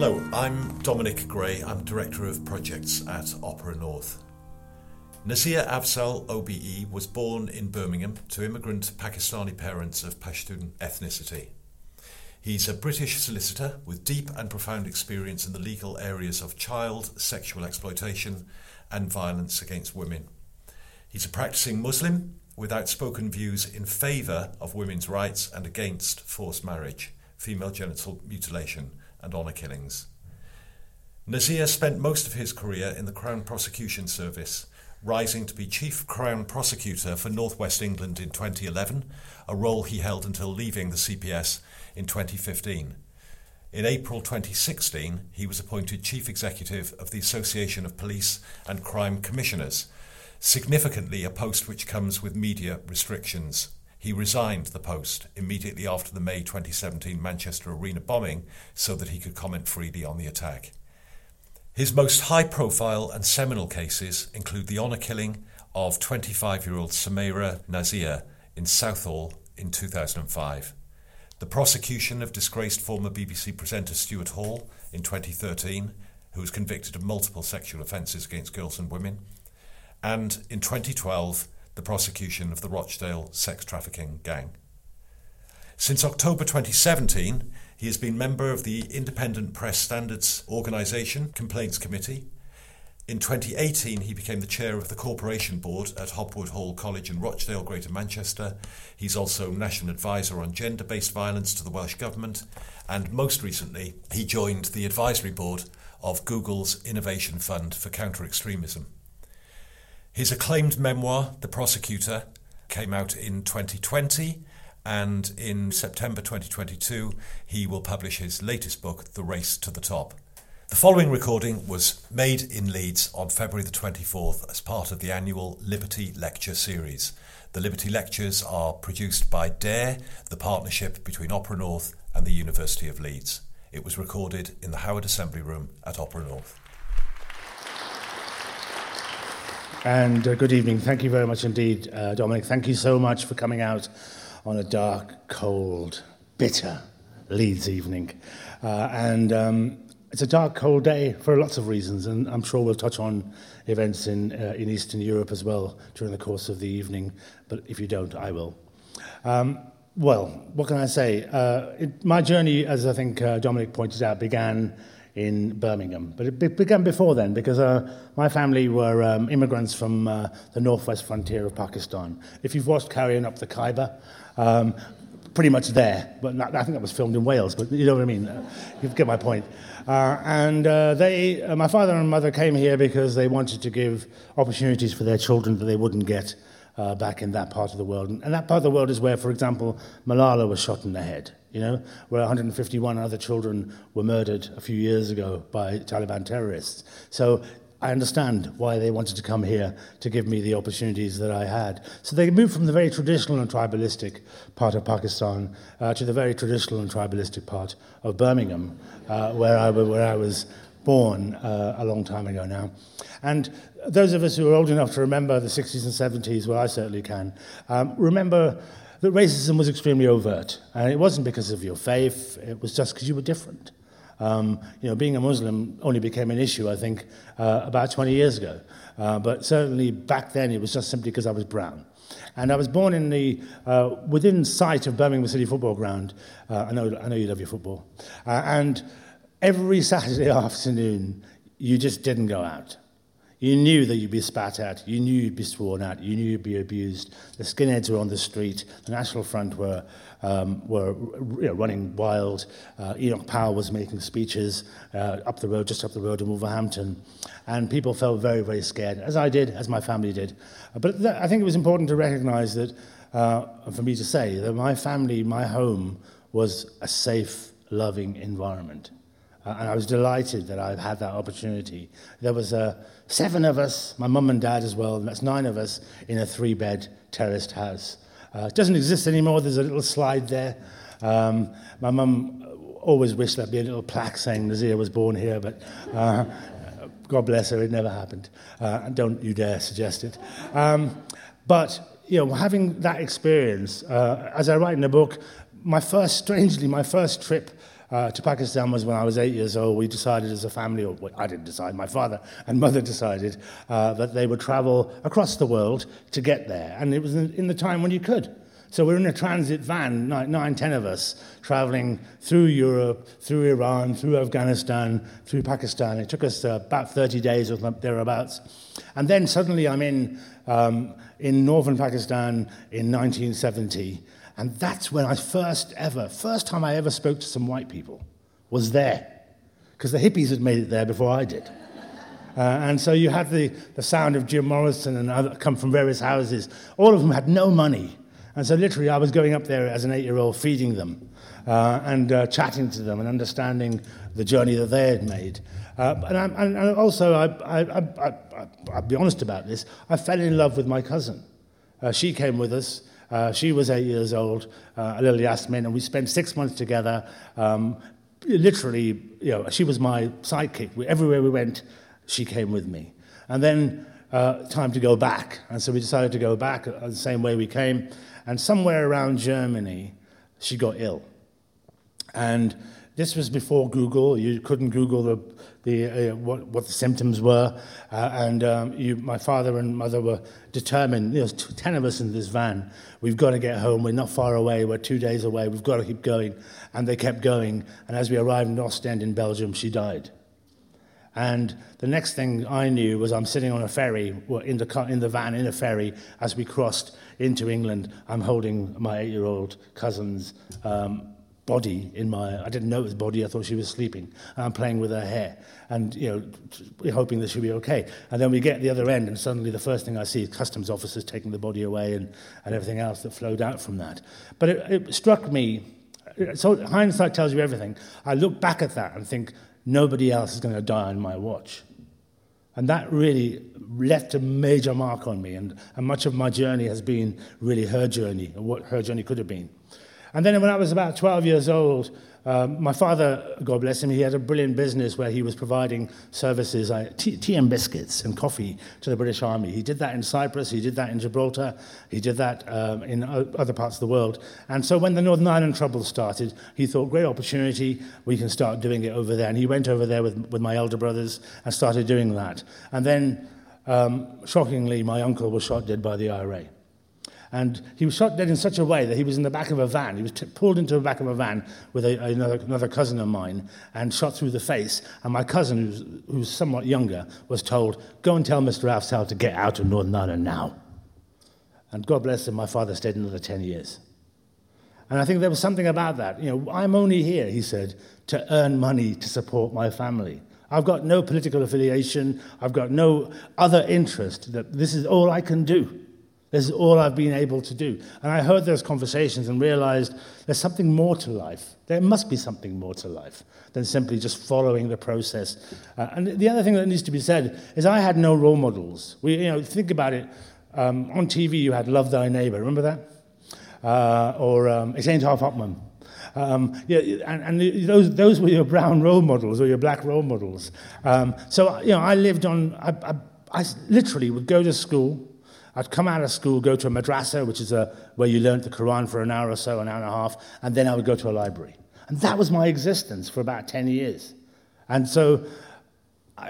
Hello, I'm Dominic Gray. I'm Director of Projects at Opera North. Nazir Afzal OBE was born in Birmingham to immigrant Pakistani parents of Pashtun ethnicity. He's a British solicitor with deep and profound experience in the legal areas of child sexual exploitation and violence against women. He's a practicing Muslim with outspoken views in favour of women's rights and against forced marriage, female genital mutilation, and honour killings. Nazir spent most of his career in the Crown Prosecution Service, rising to be Chief Crown Prosecutor for North West England in 2011, a role he held until leaving the CPS in 2015. In April 2016, he was appointed Chief Executive of the Association of Police and Crime Commissioners, significantly a post which comes with media restrictions. He resigned the post immediately after the May 2017 Manchester Arena bombing so that he could comment freely on the attack. His most high profile and seminal cases include the honour killing of 25 year old Sumaira Nazir in Southall in 2005, the prosecution of disgraced former BBC presenter Stuart Hall in 2013, who was convicted of multiple sexual offences against girls and women, and in 2012, the prosecution of the Rochdale sex trafficking gang. Since October 2017, he has been member of the Independent Press Standards Organisation Complaints Committee. In 2018, he became the chair of the Corporation Board at Hopwood Hall College in Rochdale, Greater Manchester. He's also National Advisor on Gender Based Violence to the Welsh Government, and most recently, he joined the Advisory Board of Google's Innovation Fund for Counter Extremism. His acclaimed memoir, The Prosecutor, came out in 2020, and in September 2022, he will publish his latest book, The Race to the Top. The following recording was made in Leeds on February the 24th as part of the annual Liberty Lecture series. The Liberty Lectures are produced by DARE, the partnership between Opera North and the University of Leeds. It was recorded in the Howard Assembly Room at Opera North. And uh, good evening. Thank you very much indeed, uh, Dominic. Thank you so much for coming out on a dark, cold, bitter Leeds evening. Uh, and um, it's a dark, cold day for lots of reasons, and I'm sure we'll touch on events in, uh, in Eastern Europe as well during the course of the evening. But if you don't, I will. Um, well, what can I say? Uh, it, my journey, as I think uh, Dominic pointed out, began in Birmingham. But it began before then because uh, my family were um, immigrants from uh, the northwest frontier of Pakistan. If you've watched Carry On Up the Khyber, um, pretty much there. But not, I think that was filmed in Wales, but you know what I mean. Uh, you get my point. Uh, and uh, they, my father and mother came here because they wanted to give opportunities for their children that they wouldn't get uh, back in that part of the world. And that part of the world is where, for example, Malala was shot in the head you know, where 151 other children were murdered a few years ago by Taliban terrorists. So I understand why they wanted to come here to give me the opportunities that I had. So they moved from the very traditional and tribalistic part of Pakistan uh, to the very traditional and tribalistic part of Birmingham, uh, where, I, where I was born uh, a long time ago now. And those of us who are old enough to remember the 60s and 70s, well, I certainly can, um, remember that racism was extremely overt. And it wasn't because of your faith, it was just because you were different. Um, you know, being a Muslim only became an issue, I think, uh, about 20 years ago. Uh, but certainly back then it was just simply because I was brown. And I was born in the, uh, within sight of Birmingham City Football Ground. Uh, I, know, I know you love your football. Uh, and every Saturday afternoon, you just didn't go out. You knew that you'd be spat at. You knew you'd be sworn at. You knew you'd be abused. The skinheads were on the street. The National Front were, um, were you know, running wild. Uh, Enoch Powell was making speeches uh, up the road, just up the road in Wolverhampton. And people felt very, very scared, as I did, as my family did. But th- I think it was important to recognize that, uh, for me to say, that my family, my home, was a safe, loving environment. Uh, and I was delighted that I had that opportunity. There was a seven of us, my mum and dad as well, and that's nine of us in a three bed terraced house. Uh, it doesn't exist anymore, there's a little slide there. Um, my mum always wished there'd be a little plaque saying Nazir was born here, but uh, God bless her, it never happened. Uh, don't you dare suggest it. Um, but, you know, having that experience, uh, as I write in the book, my first, strangely, my first trip uh, to Pakistan was when I was eight years old. We decided as a family, or I didn't decide, my father and mother decided uh, that they would travel across the world to get there. And it was in, the time when you could. So we're in a transit van, nine, nine, ten of us, traveling through Europe, through Iran, through Afghanistan, through Pakistan. It took us uh, about 30 days or thereabouts. And then suddenly I'm in, um, in northern Pakistan in 1970. And that's when I first ever, first time I ever spoke to some white people was there. Because the hippies had made it there before I did. Uh, and so you had the, the sound of Jim Morrison and other, come from various houses. All of them had no money. And so literally, I was going up there as an eight year old, feeding them uh, and uh, chatting to them and understanding the journey that they had made. Uh, and, I, and, also, I, I, I, will be honest about this, I fell in love with my cousin. Uh, she came with us. Uh, she was eight years old, uh, a little Yasmin, and we spent six months together. Um, literally, you know, she was my sidekick. We, everywhere we went, she came with me. And then uh, time to go back. And so we decided to go back the same way we came. And somewhere around Germany, she got ill. And this was before Google. You couldn't Google the, the, uh, what, what the symptoms were. Uh, and um, you, my father and mother were determined, know, 10 of us in this van, we've got to get home. We're not far away. We're two days away. We've got to keep going. And they kept going. And as we arrived in Ostend in Belgium, she died. And the next thing I knew was I'm sitting on a ferry, in the, car, in the van in a ferry, as we crossed into England. I'm holding my eight year old cousin's um, body in my, I didn't know it was body, I thought she was sleeping. And I'm playing with her hair and, you know, hoping that she'll be okay. And then we get the other end, and suddenly the first thing I see is customs officers taking the body away and, and everything else that flowed out from that. But it, it struck me, uh, so hindsight tells you everything. I look back at that and think, nobody else is going to die on my watch. And that really left a major mark on me. And, and much of my journey has been really her journey, or what her journey could have been. And then when I was about 12 years old, um, my father, God bless him, he had a brilliant business where he was providing services, tea, tea, and biscuits and coffee to the British Army. He did that in Cyprus, he did that in Gibraltar, he did that um, in other parts of the world. And so when the Northern Ireland Trouble started, he thought, great opportunity, we can start doing it over there. And he went over there with, with my elder brothers and started doing that. And then, um, shockingly, my uncle was shot dead by the IRA. And he was shot dead in such a way that he was in the back of a van. He was t- pulled into the back of a van with a, another, another cousin of mine and shot through the face. And my cousin, who's, who's somewhat younger, was told, Go and tell Mr. Afzal to get out of Northern Ireland now. And God bless him, my father stayed another 10 years. And I think there was something about that. You know, I'm only here, he said, to earn money to support my family. I've got no political affiliation. I've got no other interest. That this is all I can do. This is all I've been able to do. And I heard those conversations and realized there's something more to life. There must be something more to life than simply just following the process. Uh, and the other thing that needs to be said is I had no role models. We, you know, think about it. Um, on TV, you had Love Thy Neighbor. Remember that? Uh, or um, It Ain't Half Hot Um, yeah, and, and, those, those were your brown role models or your black role models. Um, so, you know, I lived on, I, I, I literally would go to school, I'd come out of school, go to a madrasa, which is a, where you learned the Quran for an hour or so, an hour and a half, and then I would go to a library. And that was my existence for about 10 years. And so,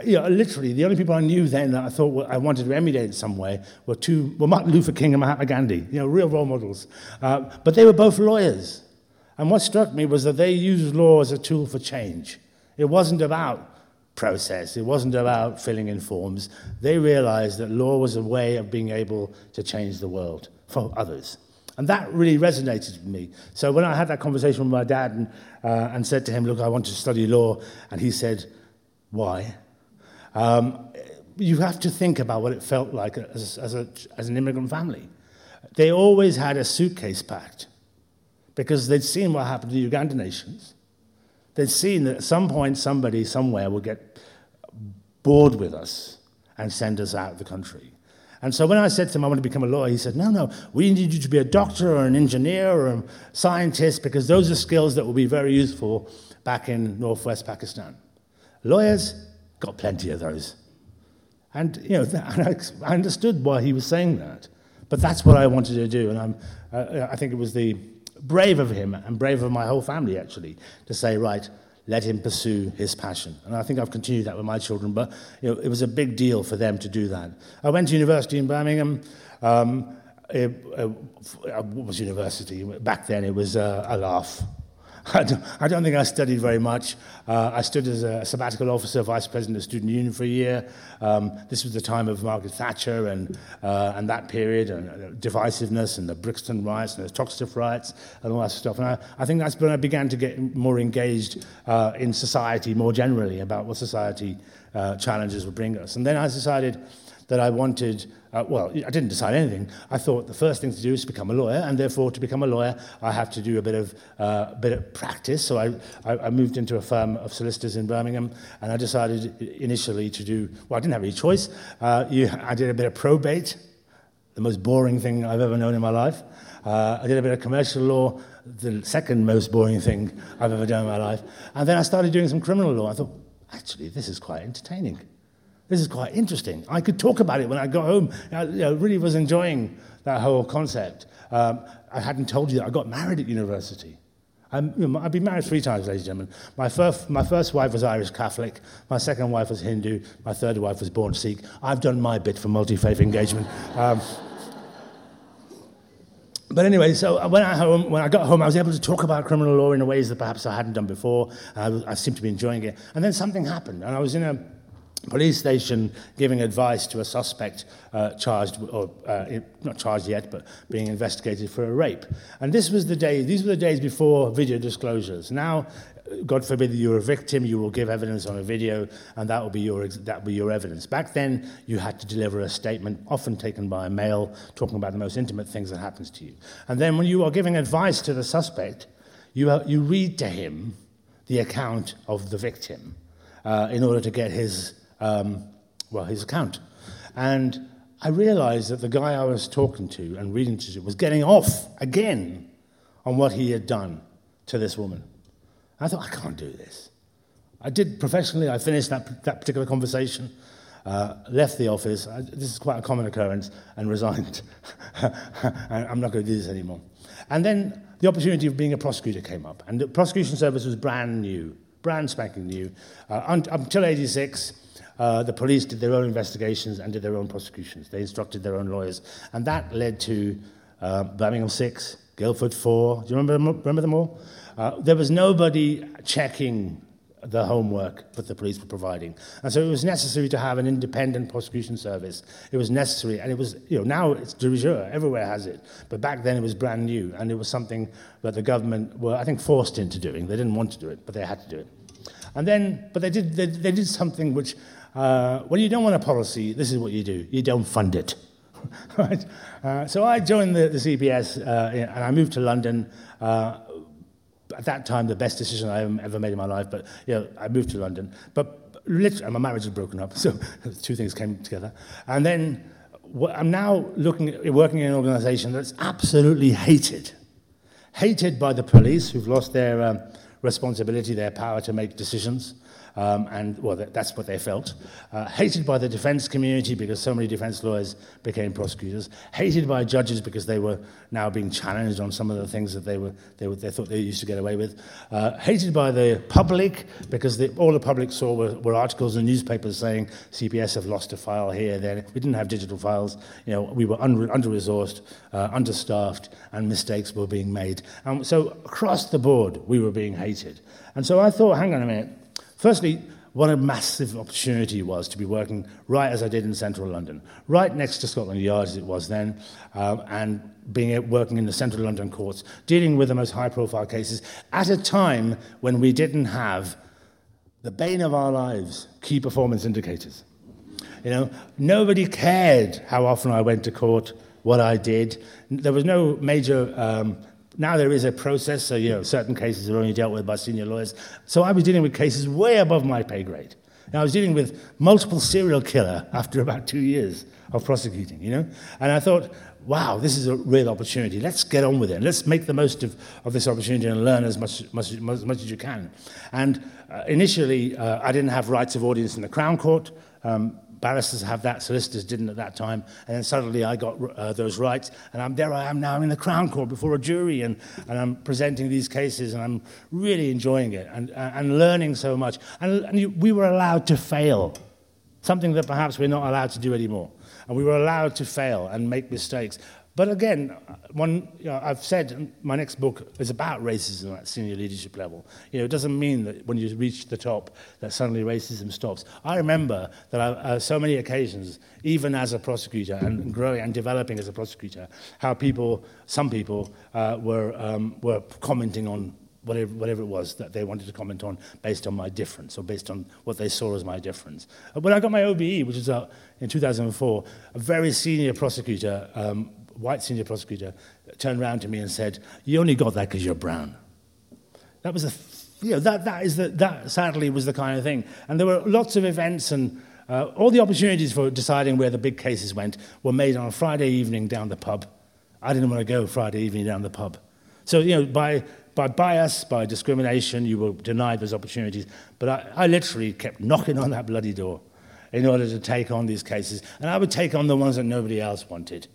you know, literally, the only people I knew then that I thought I wanted to emulate in some way were two, well, Martin Luther King and Mahatma Gandhi, you know, real role models. Uh, but they were both lawyers. And what struck me was that they used law as a tool for change. It wasn't about process. It wasn't about filling in forms. They realized that law was a way of being able to change the world for others. And that really resonated with me. So when I had that conversation with my dad and, uh, and said to him, Look, I want to study law, and he said, Why? Um, you have to think about what it felt like as, as, a, as an immigrant family. They always had a suitcase packed because they'd seen what happened to the Ugandan Asians. They'd seen that at some point somebody somewhere would get bored with us and send us out of the country. And so when I said to him, I want to become a lawyer, he said, No, no, we need you to be a doctor or an engineer or a scientist because those are skills that will be very useful back in northwest Pakistan. Lawyers, got plenty of those. And, you know, I understood why he was saying that. But that's what I wanted to do. And I'm, uh, I think it was the brave of him and brave of my whole family, actually, to say, right, let him pursue his passion. And I think I've continued that with my children, but you know, it was a big deal for them to do that. I went to university in Birmingham. Um, it, uh, what was university? Back then, it was uh, a laugh. I don't, I don't think I studied very much. Uh, I stood as a sabbatical officer, vice president of Student Union for a year. Um, this was the time of Margaret Thatcher and, uh, and that period, and uh, divisiveness, and the Brixton riots, and the Toxteth riots, and all that stuff. And I, I think that's when I began to get more engaged uh, in society more generally about what society uh, challenges would bring us. And then I decided that I wanted, uh, well, I didn't decide anything. I thought the first thing to do is to become a lawyer, and therefore to become a lawyer, I have to do a bit of, uh, bit of practice. So I, I, I moved into a firm of solicitors in Birmingham, and I decided initially to do, well, I didn't have any choice. Uh, you, I did a bit of probate, the most boring thing I've ever known in my life. Uh, I did a bit of commercial law, the second most boring thing I've ever done in my life. And then I started doing some criminal law. I thought, actually, this is quite entertaining. This is quite interesting. I could talk about it when I got home. I you know, really was enjoying that whole concept. Um, I hadn't told you that I got married at university. I'm, you know, I've been married three times, ladies and gentlemen. My first, my first wife was Irish Catholic. My second wife was Hindu. My third wife was born Sikh. I've done my bit for multi-faith engagement. Um, but anyway, so when I, home, when I got home, I was able to talk about criminal law in ways that perhaps I hadn't done before. I, I seemed to be enjoying it. And then something happened, and I was in a police station giving advice to a suspect uh, charged, or uh, not charged yet, but being investigated for a rape. And this was the day, these were the days before video disclosures. Now, God forbid that you're a victim, you will give evidence on a video, and that will be your, that will be your evidence. Back then, you had to deliver a statement, often taken by a male, talking about the most intimate things that happens to you. And then when you are giving advice to the suspect, you, you read to him the account of the victim uh, in order to get his um, well, his account. And I realized that the guy I was talking to and reading to was getting off again on what he had done to this woman. I thought, I can't do this. I did professionally, I finished that, that particular conversation, uh, left the office. I, this is quite a common occurrence, and resigned. I'm not going to do this anymore. And then the opportunity of being a prosecutor came up, and the prosecution service was brand new, brand spanking new. Uh, un- until 86, uh, the police did their own investigations and did their own prosecutions. They instructed their own lawyers. And that led to uh, Birmingham 6, Guildford 4. Do you remember, remember them all? Uh, there was nobody checking the homework that the police were providing. And so it was necessary to have an independent prosecution service. It was necessary, and it was, you know, now it's de jure, everywhere has it. But back then it was brand new, and it was something that the government were, I think, forced into doing. They didn't want to do it, but they had to do it. And then, but they did, they, they did something which uh, when you don't want a policy, this is what you do you don't fund it. right? Uh, so I joined the, the CPS uh, and I moved to London. Uh, at that time, the best decision I ever made in my life, but you know, I moved to London. But literally, my marriage had broken up, so two things came together. And then I'm now looking at, working in an organization that's absolutely hated. Hated by the police, who've lost their um, responsibility, their power to make decisions. Um, and well, that's what they felt. Uh, hated by the defense community because so many defense lawyers became prosecutors. Hated by judges because they were now being challenged on some of the things that they, were, they, were, they thought they used to get away with. Uh, hated by the public because the, all the public saw were, were articles in newspapers saying CPS have lost a file here, there. We didn't have digital files. You know, we were under, under-resourced, uh, understaffed, and mistakes were being made. And so across the board, we were being hated. And so I thought, hang on a minute, Firstly, what a massive opportunity it was to be working right as I did in central London, right next to Scotland Yard as it was then, um, and being working in the central London courts, dealing with the most high-profile cases at a time when we didn't have the bane of our lives, key performance indicators. You know, nobody cared how often I went to court, what I did. There was no major um, now there is a process, so you know certain cases are only dealt with by senior lawyers. So I was dealing with cases way above my pay grade. And I was dealing with multiple serial killer after about two years of prosecuting, you know. And I thought, wow, this is a real opportunity. Let's get on with it. Let's make the most of, of this opportunity and learn as much, much, much, much as you can. And uh, initially, uh, I didn't have rights of audience in the Crown Court. Um, barristers have that, solicitors didn't at that time. And then suddenly I got uh, those rights, and I'm, there I am now in the Crown Court before a jury, and, and I'm presenting these cases, and I'm really enjoying it and, and learning so much. And, and we were allowed to fail, something that perhaps we're not allowed to do anymore. And we were allowed to fail and make mistakes. But again, one, you know, I've said my next book is about racism at senior leadership level. You know, it doesn't mean that when you reach the top that suddenly racism stops. I remember that I, uh, so many occasions, even as a prosecutor and growing and developing as a prosecutor, how people, some people, uh, were um, were commenting on whatever, whatever it was that they wanted to comment on based on my difference or based on what they saw as my difference. When I got my OBE, which was uh, in 2004, a very senior prosecutor um, white senior prosecutor turned around to me and said, You only got that because you're brown. That was a, you know, that, that, is the, that sadly was the kind of thing. And there were lots of events and uh, all the opportunities for deciding where the big cases went were made on a Friday evening down the pub. I didn't want to go Friday evening down the pub. So, you know, by, by bias, by discrimination, you were denied those opportunities. But I, I literally kept knocking on that bloody door in order to take on these cases. And I would take on the ones that nobody else wanted.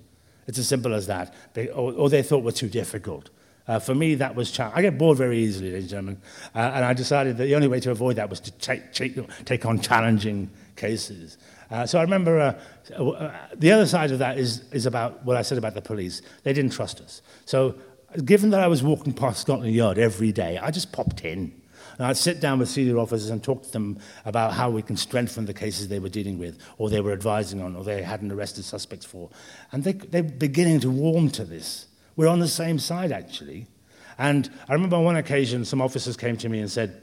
It's as simple as that. They, or, or, they thought were too difficult. Uh, for me, that was challenge. I get bored very easily, ladies and gentlemen, uh, and I decided that the only way to avoid that was to take, take, take on challenging cases. Uh, so I remember uh, uh, the other side of that is, is about what I said about the police. They didn't trust us. So, given that I was walking past Scotland Yard every day, I just popped in. And I'd sit down with senior officers and talk to them about how we can strengthen the cases they were dealing with, or they were advising on, or they hadn't arrested suspects for. And they, they're beginning to warm to this. We're on the same side, actually. And I remember on one occasion, some officers came to me and said,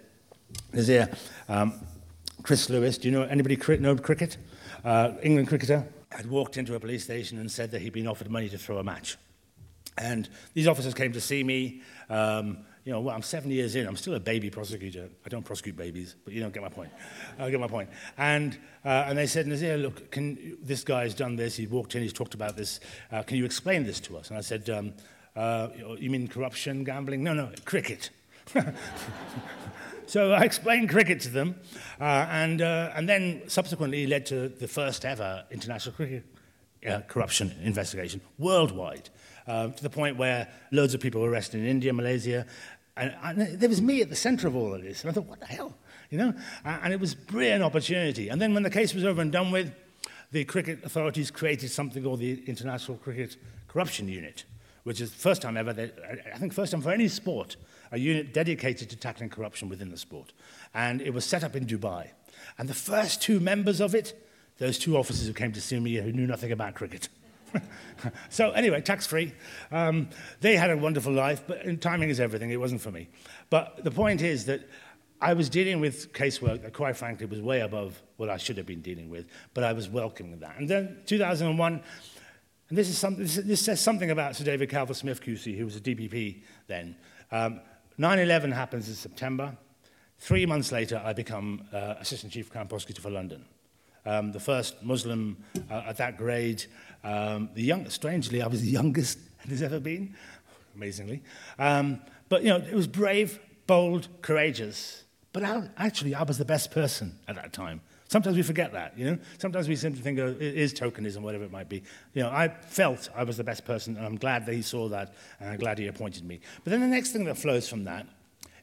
Nazir, um, Chris Lewis, do you know anybody know cricket? Uh, England cricketer had walked into a police station and said that he'd been offered money to throw a match. And these officers came to see me. Um, you know, well, I'm seven years in, I'm still a baby prosecutor. I don't prosecute babies, but you don't get my point. I get my point. And, uh, and they said, Nazir, look, can, this guy's done this, he walked in, he's talked about this, uh, can you explain this to us? And I said, um, uh, you mean corruption, gambling? No, no, cricket. so I explained cricket to them, uh, and, uh, and then subsequently led to the first ever international cricket uh, corruption investigation worldwide um, to the point where loads of people were arrested in India, Malaysia. And, and there was me at the center of all of this. And I thought, what the hell? You know? And it was a brilliant opportunity. And then when the case was over and done with, the cricket authorities created something called the International Cricket Corruption Unit, which is the first time ever, I think first time for any sport, a unit dedicated to tackling corruption within the sport. And it was set up in Dubai. And the first two members of it, those two officers who came to see me who knew nothing about cricket. so anyway, tax-free. Um, they had a wonderful life, but timing is everything. It wasn't for me. But the point is that I was dealing with casework that, quite frankly, was way above what I should have been dealing with, but I was welcoming that. And then 2001, and this, is this, this says something about Sir David Calvert Smith QC, who was a DPP then. Um, 9-11 happens in September. Three months later, I become uh, Assistant Chief Crown Prosecutor for London. Um, the first Muslim uh, at that grade, um, the young, strangely, I was the youngest there's ever been, amazingly. Um, but, you know, it was brave, bold, courageous. But I, actually, I was the best person at that time. Sometimes we forget that, you know. Sometimes we simply think oh, it is tokenism, whatever it might be. You know, I felt I was the best person, and I'm glad that he saw that, and I'm glad he appointed me. But then the next thing that flows from that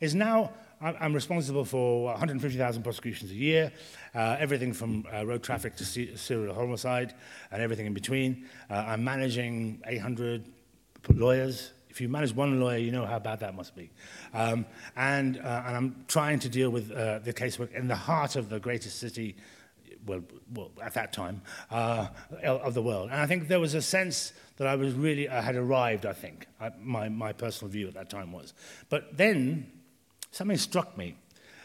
is now I'm responsible for 150,000 prosecutions a year, uh, everything from uh, road traffic to serial homicide and everything in between. Uh, I'm managing 800 lawyers. If you manage one lawyer, you know how bad that must be. Um, and, uh, and I'm trying to deal with uh, the casework in the heart of the greatest city, well, well at that time, uh, of the world. And I think there was a sense that I was really, I had arrived, I think. I, my, my personal view at that time was. But then something struck me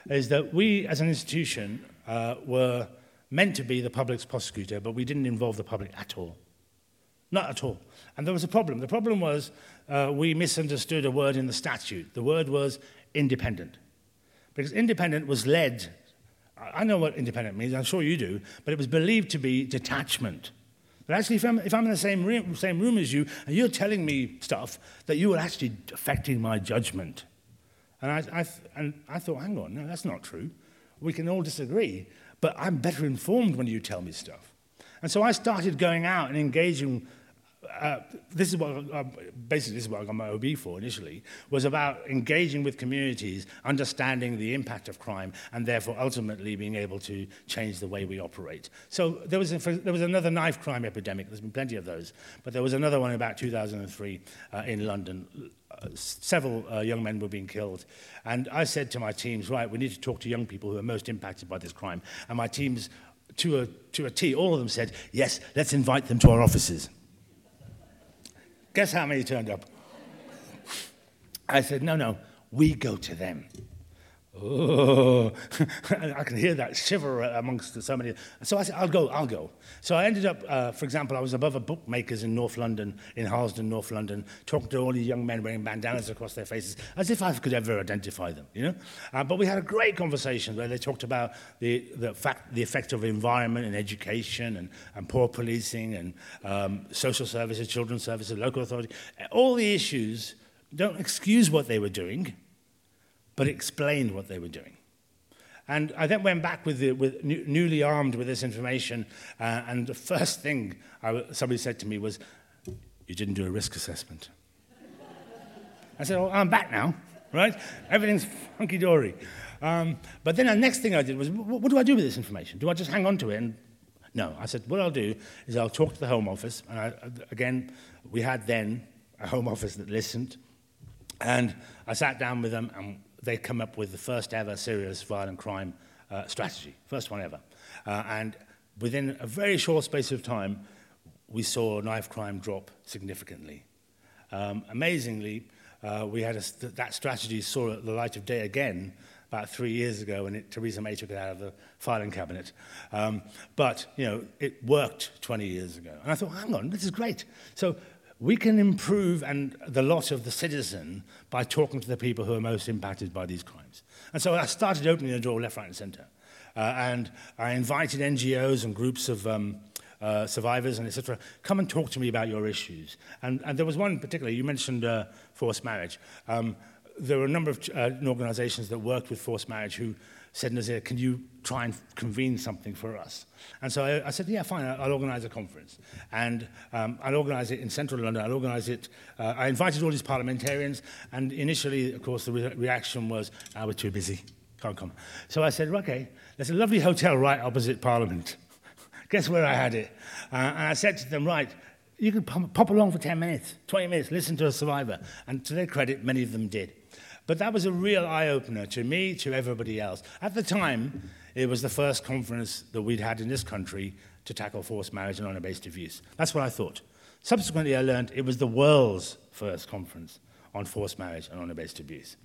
is that we as an institution uh, were meant to be the public's prosecutor, but we didn't involve the public at all. Not at all. And there was a problem. The problem was uh, we misunderstood a word in the statute. The word was independent. Because independent was led, I know what independent means, I'm sure you do, but it was believed to be detachment. But actually, if I'm, if I'm in the same room, same room as you and you're telling me stuff, that you are actually affecting my judgment. And I, I, and I thought, hang on, no, that's not true. We can all disagree, but I'm better informed when you tell me stuff. And so I started going out and engaging uh, this is what uh, basically this is what I got my OB for initially was about engaging with communities, understanding the impact of crime, and therefore ultimately being able to change the way we operate. So there was a, there was another knife crime epidemic. There's been plenty of those, but there was another one about 2003 uh, in London. Uh, several uh, young men were being killed, and I said to my teams, right, we need to talk to young people who are most impacted by this crime. And my teams, to a to a T, all of them said, yes, let's invite them to our offices. Guess how many turned up? I said, no, no, we go to them. Oh, I can hear that shiver amongst so many. So I said, I'll go, I'll go. So I ended up, uh, for example, I was above a bookmaker's in North London, in Harlesden, North London, talking to all these young men wearing bandanas across their faces, as if I could ever identify them, you know? Uh, but we had a great conversation where they talked about the, the, fact, the effect of environment and education and, and poor policing and um, social services, children's services, local authority. All the issues don't excuse what they were doing but explained what they were doing. And I then went back with, the, with new, newly armed with this information, uh, and the first thing I, somebody said to me was, "You didn't do a risk assessment." I said, "Oh, I'm back now, right? Everything's funky dory." Um, but then the next thing I did was, what do I do with this information? Do I just hang on to it? And no, I said, what I'll do is I'll talk to the Home Office, and I, again, we had then a Home Office that listened, and I sat down with them and they come up with the first ever serious violent crime uh, strategy, first one ever. Uh, and within a very short space of time, we saw knife crime drop significantly. Um, amazingly, uh, we had a, that strategy saw the light of day again about three years ago when it, Theresa May took it out of the filing cabinet. Um, but, you know, it worked 20 years ago. And I thought, hang on, this is great. So we can improve and the lot of the citizen by talking to the people who are most impacted by these crimes. And so I started opening the door left, right, and centre. Uh, and I invited NGOs and groups of um, uh, survivors and etc. Come and talk to me about your issues. And, and there was one particularly, you mentioned uh, forced marriage. Um, there were a number of uh, organizations that worked with forced marriage who said, Nazir, can you try and convene something for us? And so I, I said, yeah, fine, I'll organize a conference. And um, I'll organize it in central London. I'll organize it. Uh, I invited all these parliamentarians, and initially, of course, the re reaction was, ah, we're too busy, can't come. So I said, okay, there's a lovely hotel right opposite Parliament. Guess where I had it? Uh, and I said to them, right, you can pop, pop along for 10 minutes, 20 minutes, listen to a survivor. And to their credit, many of them did. But that was a real eye opener to me, to everybody else. At the time, it was the first conference that we'd had in this country to tackle forced marriage and honor based abuse. That's what I thought. Subsequently, I learned it was the world's first conference on forced marriage and honor based abuse.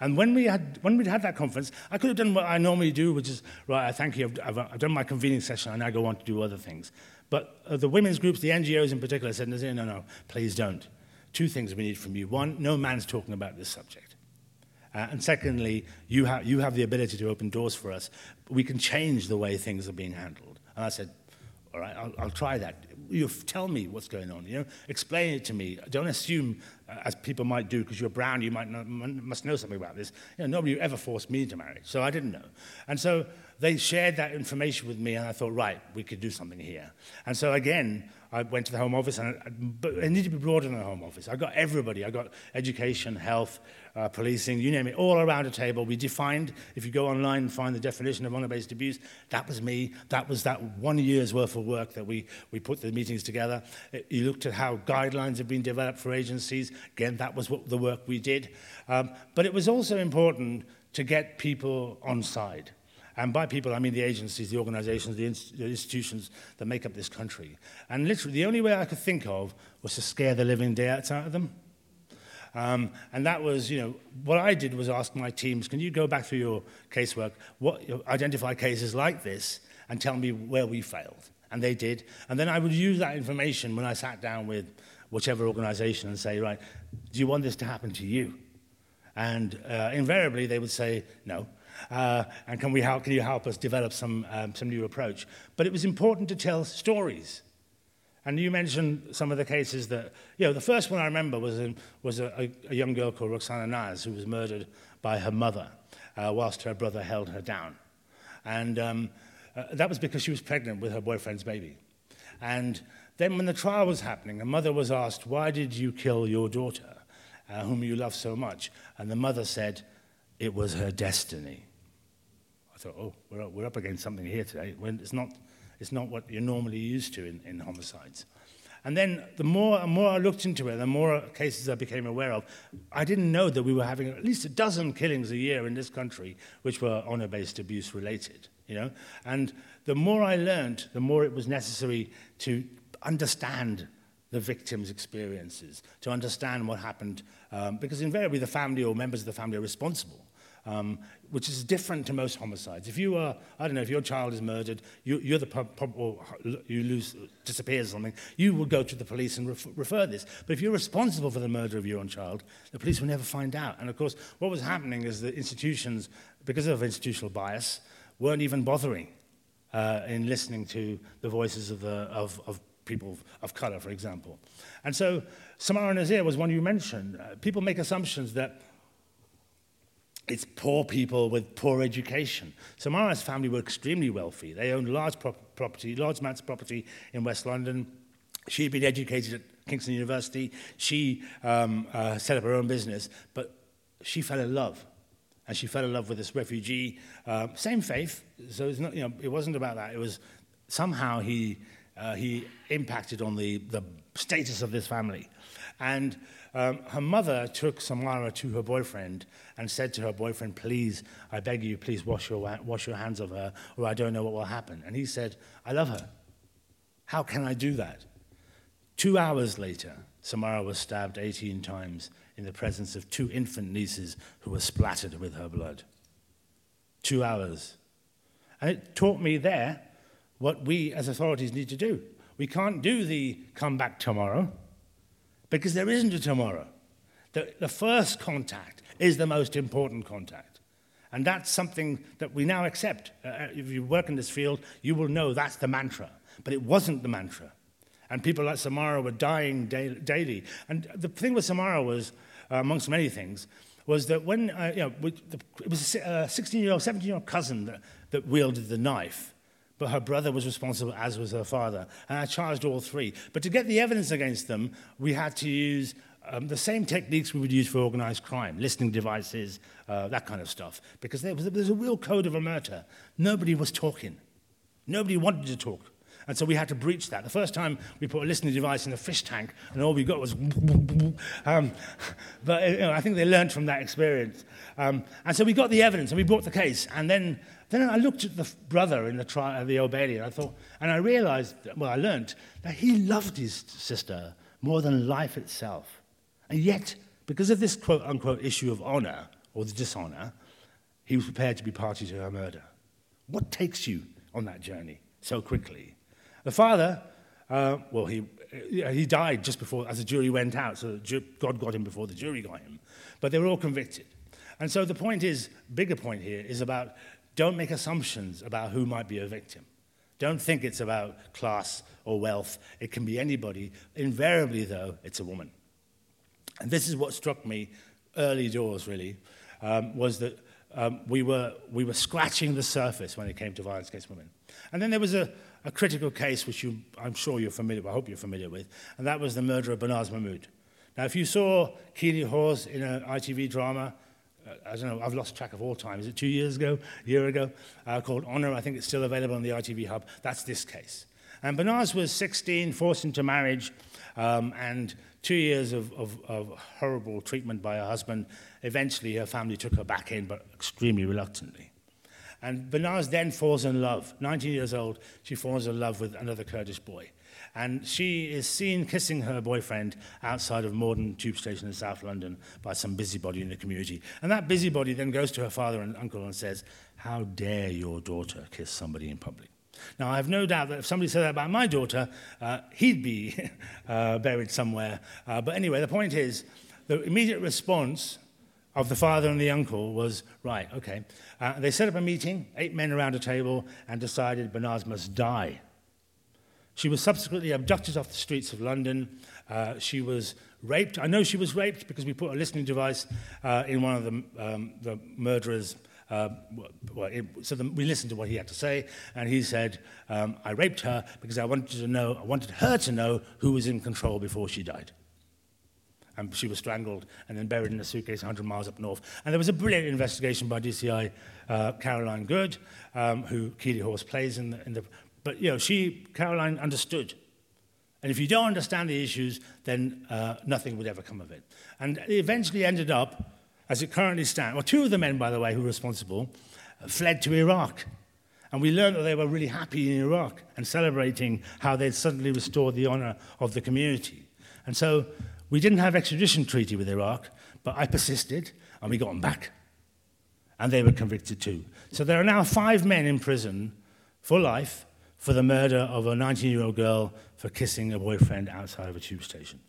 And when, we had, when we'd had that conference, I could have done what I normally do, which is, right, I thank you, I've, I've, done my convening session, and I go on to do other things. But uh, the women's groups, the NGOs in particular, said, no, no, no, please don't. Two things we need from you. One, no man's talking about this subject. Uh, and secondly, you, ha- you have the ability to open doors for us. We can change the way things are being handled. And I said, all right, I'll, I'll try that. You tell me what's going on. You know, explain it to me. Don't assume, uh, as people might do, because you're brown, you might not, must know something about this. You know, nobody ever forced me to marry, so I didn't know. And so they shared that information with me, and I thought, right, we could do something here. And so again, I went to the Home Office, and I, but it needed to be broader than the Home Office. I got everybody. I got education, health, uh, policing, you name it, all around a table. We defined, if you go online and find the definition of honor-based abuse, that was me. That was that one year's worth of work that we, we put the meetings together. It, you looked at how guidelines have been developed for agencies. Again, that was what the work we did. Um, but it was also important to get people on side. And by people, I mean the agencies, the organizations, the, inst the institutions that make up this country. And literally, the only way I could think of was to scare the living daylights out of them. Um, and that was, you know, what I did was ask my teams, can you go back through your casework, what, identify cases like this, and tell me where we failed? And they did. And then I would use that information when I sat down with whichever organization and say, right, do you want this to happen to you? And uh, invariably, they would say, no. Uh, and can, we help, can you help us develop some, um, some new approach? But it was important to tell stories. And you mentioned some of the cases that, you know, the first one I remember was, in, was a, a, young girl called Rukhsana Naz who was murdered by her mother uh, whilst her brother held her down. And um, uh, that was because she was pregnant with her boyfriend's baby. And then, when the trial was happening, a mother was asked, Why did you kill your daughter, uh, whom you love so much? And the mother said, It was her destiny. I thought, Oh, we're we're up against something here today. When it's, not, it's not what you're normally used to in, in homicides. And then the more and more I looked into it, the more cases I became aware of, I didn't know that we were having at least a dozen killings a year in this country which were honor-based abuse related, you know? And the more I learned, the more it was necessary to understand the victim's experiences, to understand what happened, um, because invariably the family or members of the family are responsible um, which is different to most homicides. If you are, I don't know, if your child is murdered, you, you're the or you lose, disappears or something, you will go to the police and ref, refer this. But if you're responsible for the murder of your own child, the police will never find out. And of course, what was happening is that institutions, because of institutional bias, weren't even bothering uh, in listening to the voices of, the, of, of people of color, for example. And so Sumaira Nazir was one you mentioned. Uh, people make assumptions that it's poor people with poor education. Sumaira's family were extremely wealthy. They owned large pro- property, large amounts of property in West London. She had been educated at Kingston University. She um, uh, set up her own business, but she fell in love. And she fell in love with this refugee, uh, same faith. So it's not, you know, it wasn't about that. It was somehow he, uh, he impacted on the, the status of this family. And um, her mother took Sumaira to her boyfriend and said to her boyfriend, Please, I beg you, please wash your, wash your hands of her, or I don't know what will happen. And he said, I love her. How can I do that? Two hours later, Sumaira was stabbed 18 times in the presence of two infant nieces who were splattered with her blood. Two hours. And it taught me there what we as authorities need to do. We can't do the come back tomorrow because there isn't a tomorrow. The, the first contact is the most important contact. And that's something that we now accept. Uh, uh, if you work in this field, you will know that's the mantra. But it wasn't the mantra. And people like Sumaira were dying da- daily. And the thing with Sumaira was, uh, amongst many things, was that when, uh, you know, it was a 16 year old, 17 year old cousin that, that wielded the knife but her brother was responsible, as was her father. And I charged all three. But to get the evidence against them, we had to use um, the same techniques we would use for organized crime listening devices, uh, that kind of stuff. Because there was, there was a real code of omerta. Nobody was talking, nobody wanted to talk. And so we had to breach that. The first time we put a listening device in a fish tank, and all we got was. um, but you know, I think they learned from that experience. Um, and so we got the evidence, and we brought the case. And then then I looked at the brother in the, tri- the Old Bailey, and I thought, and I realized, well, I learned that he loved his sister more than life itself. And yet, because of this quote unquote issue of honor or the dishonor, he was prepared to be party to her murder. What takes you on that journey so quickly? The father, uh, well, he, he died just before, as the jury went out, so God got him before the jury got him. But they were all convicted. And so the point is, bigger point here, is about don't make assumptions about who might be a victim. Don't think it's about class or wealth. It can be anybody. Invariably, though, it's a woman. And this is what struck me early doors, really, um, was that um, we, were, we were scratching the surface when it came to violence against women. And then there was a, a critical case, which you, I'm sure you're familiar with, I hope you're familiar with, and that was the murder of Banaz Mahmood. Now, if you saw Keeley Hawes in an ITV drama, I don't know, I've lost track of all time. Is it two years ago, a year ago? Uh, called Honor. I think it's still available on the ITV Hub. That's this case. And Banaz was 16, forced into marriage, um, and two years of, of, of, horrible treatment by her husband. Eventually, her family took her back in, but extremely reluctantly. And Banaz then falls in love. 19 years old, she falls in love with another Kurdish boy. And she is seen kissing her boyfriend outside of Morden Tube Station in South London by some busybody in the community. And that busybody then goes to her father and uncle and says, How dare your daughter kiss somebody in public? Now, I have no doubt that if somebody said that about my daughter, uh, he'd be uh, buried somewhere. Uh, but anyway, the point is, the immediate response of the father and the uncle was right, okay. Uh, they set up a meeting, eight men around a table, and decided Banaz must die. She was subsequently abducted off the streets of London. Uh, she was raped. I know she was raped because we put a listening device uh, in one of the, um, the murderers' Uh, well, it, so the, we listened to what he had to say, and he said, um, "I raped her because I wanted to know, I wanted her to know who was in control before she died." And she was strangled and then buried in a suitcase 100 miles up north. And there was a brilliant investigation by DCI uh, Caroline Good, um, who Keely Horse plays in the, in the But, you know, she, Caroline, understood. And if you don't understand the issues, then uh, nothing would ever come of it. And it eventually ended up, as it currently stands, well, two of the men, by the way, who were responsible, uh, fled to Iraq. And we learned that they were really happy in Iraq and celebrating how they'd suddenly restored the honor of the community. And so we didn't have extradition treaty with Iraq, but I persisted, and we got them back. And they were convicted too. So there are now five men in prison for life for the murder of a 19-year-old girl for kissing a boyfriend outside of a tube station.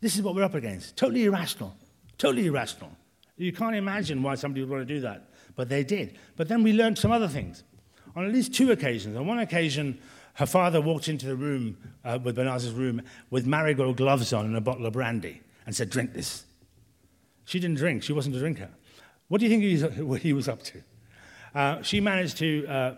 This is what we're up against. Totally irrational. Totally irrational. You can't imagine why somebody would want to do that, but they did. But then we learned some other things. On at least two occasions. On one occasion, her father walked into the room, uh, with Banaz's room, with marigold gloves on and a bottle of brandy and said, Drink this. She didn't drink, she wasn't a drinker. What do you think he was up to? Uh, she managed to uh,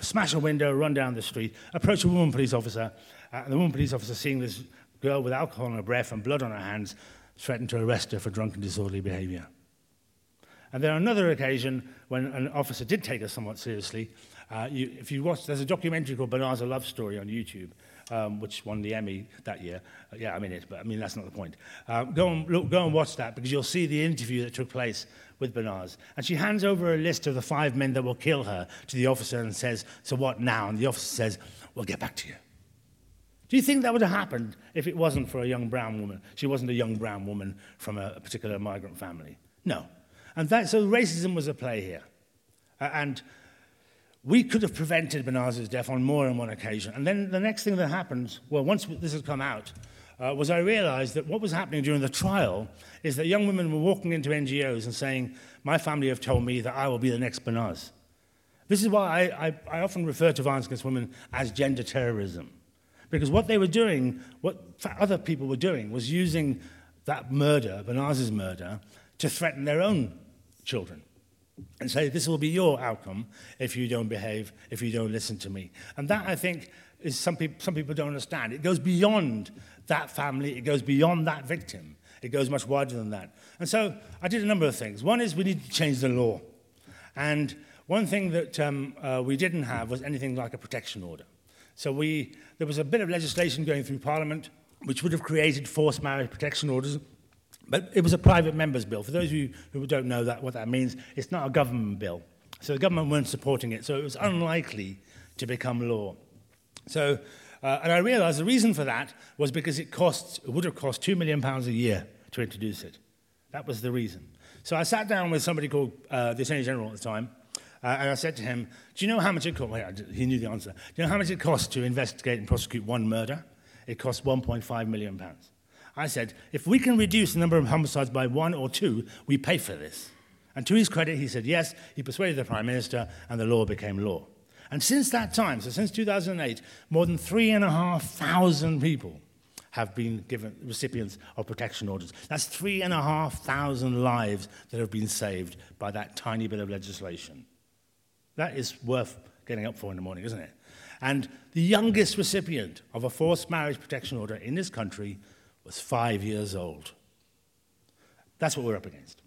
smash a window, run down the street, approach a woman police officer, uh, the woman police officer, seeing this girl with alcohol in her breath and blood on her hands, threatened to arrest her for drunken disorderly behavior. And then on another occasion, when an officer did take her somewhat seriously, uh, you, if you watch, there's a documentary called Banaz: A Love Story on YouTube, um, which won the Emmy that year. Uh, yeah, I'm in it, but I mean, that's not the point. Uh, go, and, look, go and watch that because you'll see the interview that took place with Banaz. And she hands over a list of the five men that will kill her to the officer and says, So what now? And the officer says, We'll get back to you. Do you think that would have happened if it wasn't for a young brown woman? She wasn't a young brown woman from a, a particular migrant family. No. And that, so racism was at play here. Uh, and we could have prevented Banaz's death on more than one occasion. And then the next thing that happened, well, once this had come out, uh, was I realized that what was happening during the trial is that young women were walking into NGOs and saying, My family have told me that I will be the next Banaz. This is why I, I, I often refer to violence against women as gender terrorism. Because what they were doing, what other people were doing, was using that murder, Banaz's murder, to threaten their own children and say, This will be your outcome if you don't behave, if you don't listen to me. And that, I think, is some people, some people don't understand. It goes beyond that family, it goes beyond that victim. It goes much wider than that. And so I did a number of things. One is we need to change the law. And one thing that um, uh, we didn't have was anything like a protection order. So we, there was a bit of legislation going through Parliament which would have created forced marriage protection orders but it was a private member's bill. For those of you who don't know that, what that means, it's not a government bill. So the government weren't supporting it, so it was unlikely to become law. So, uh, and I realized the reason for that was because it cost, it would have cost £2 million a year to introduce it. That was the reason. So I sat down with somebody called uh, the Attorney General at the time, uh, and I said to him, Do you know how much it cost? He knew the answer. Do you know how much it costs to investigate and prosecute one murder? It costs £1.5 million. pounds. I said, if we can reduce the number of homicides by one or two, we pay for this. And to his credit, he said yes. He persuaded the Prime Minister, and the law became law. And since that time, so since 2008, more than 3,500 people have been given recipients of protection orders. That's 3,500 lives that have been saved by that tiny bit of legislation. That is worth getting up for in the morning, isn't it? And the youngest recipient of a forced marriage protection order in this country was five years old. That's what we're up against.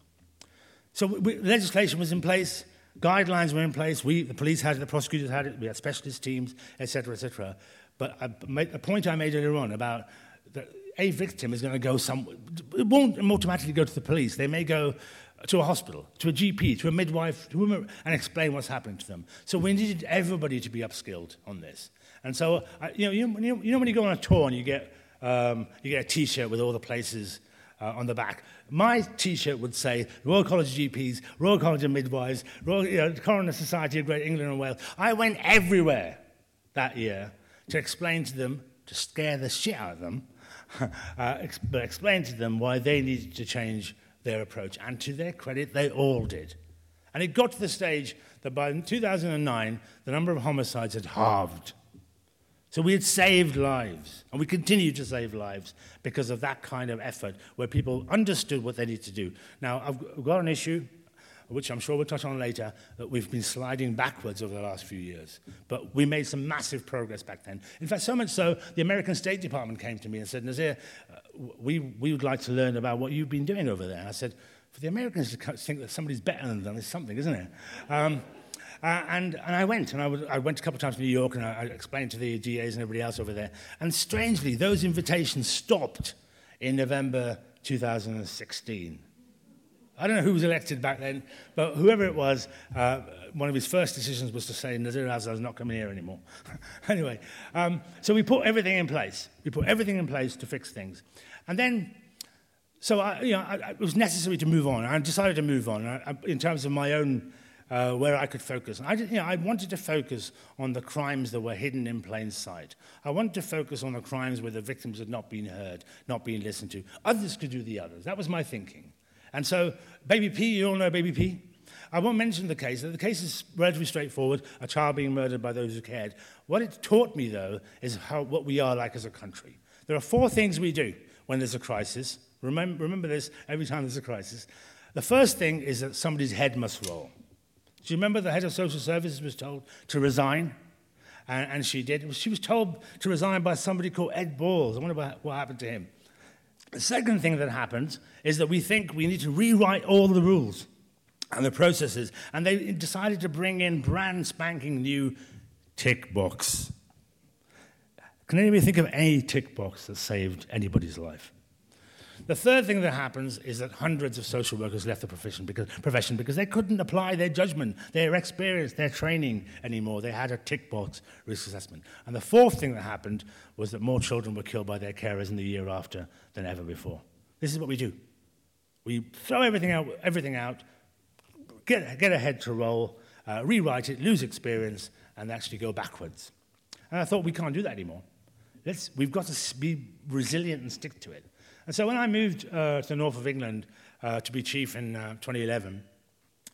So we, legislation was in place, guidelines were in place. We, the police had it, the prosecutors had it, we had specialist teams, etc., etc. But I, a point I made earlier on about that a victim is going to go some, it won't automatically go to the police. They may go to a hospital, to a GP, to a midwife, to a, and explain what's happening to them. So we needed everybody to be upskilled on this. And so, you, know, you, you know when you go on a tour and you get um, you get a T-shirt with all the places uh, on the back. My T-shirt would say Royal College of GPs, Royal College of Midwives, Royal you know, Coroner Society of Great England and Wales. I went everywhere that year to explain to them, to scare the shit out of them, uh, but explain to them why they needed to change their approach. And to their credit, they all did. And it got to the stage that by 2009, the number of homicides had halved. So we had saved lives, and we continue to save lives because of that kind of effort where people understood what they need to do. Now, I've got an issue which I'm sure we'll touch on later, that we've been sliding backwards over the last few years. But we made some massive progress back then. In fact, so much so, the American State Department came to me and said, Nazir, we, we would like to learn about what you've been doing over there. And I said, for the Americans to think that somebody's better than them is something, isn't it? Um, uh, and, and I went, and I, would, I went a couple of times to New York, and I, I explained to the DAs and everybody else over there. And strangely, those invitations stopped in November 2016. I don't know who was elected back then, but whoever it was, uh, one of his first decisions was to say Nazir Afzal is not coming here anymore. anyway, um, so we put everything in place. We put everything in place to fix things. And then, so I, you know, I, it was necessary to move on. I decided to move on I, in terms of my own uh, where I could focus. I, you know, I wanted to focus on the crimes that were hidden in plain sight. I wanted to focus on the crimes where the victims had not been heard, not been listened to. Others could do the others. That was my thinking. And so, Baby P, you all know Baby P? I won't mention the case. The case is relatively straightforward a child being murdered by those who cared. What it taught me, though, is how, what we are like as a country. There are four things we do when there's a crisis. Remember, remember this every time there's a crisis. The first thing is that somebody's head must roll. Do you remember the head of social services was told to resign? And, and she did. She was told to resign by somebody called Ed Balls. I wonder what, happened to him. The second thing that happens is that we think we need to rewrite all the rules and the processes. And they decided to bring in brand spanking new tick box. Can anybody think of any tick box that saved anybody's life? The third thing that happens is that hundreds of social workers left the profession because, profession because they couldn't apply their judgment, their experience, their training anymore. They had a tick box risk assessment. And the fourth thing that happened was that more children were killed by their carers in the year after than ever before. This is what we do. We throw everything out, everything out get, get a head to roll, uh, rewrite it, lose experience, and actually go backwards. And I thought we can't do that anymore. Let's, we've got to be resilient and stick to it. And so when I moved uh, to the north of England uh, to be chief in uh, 2011,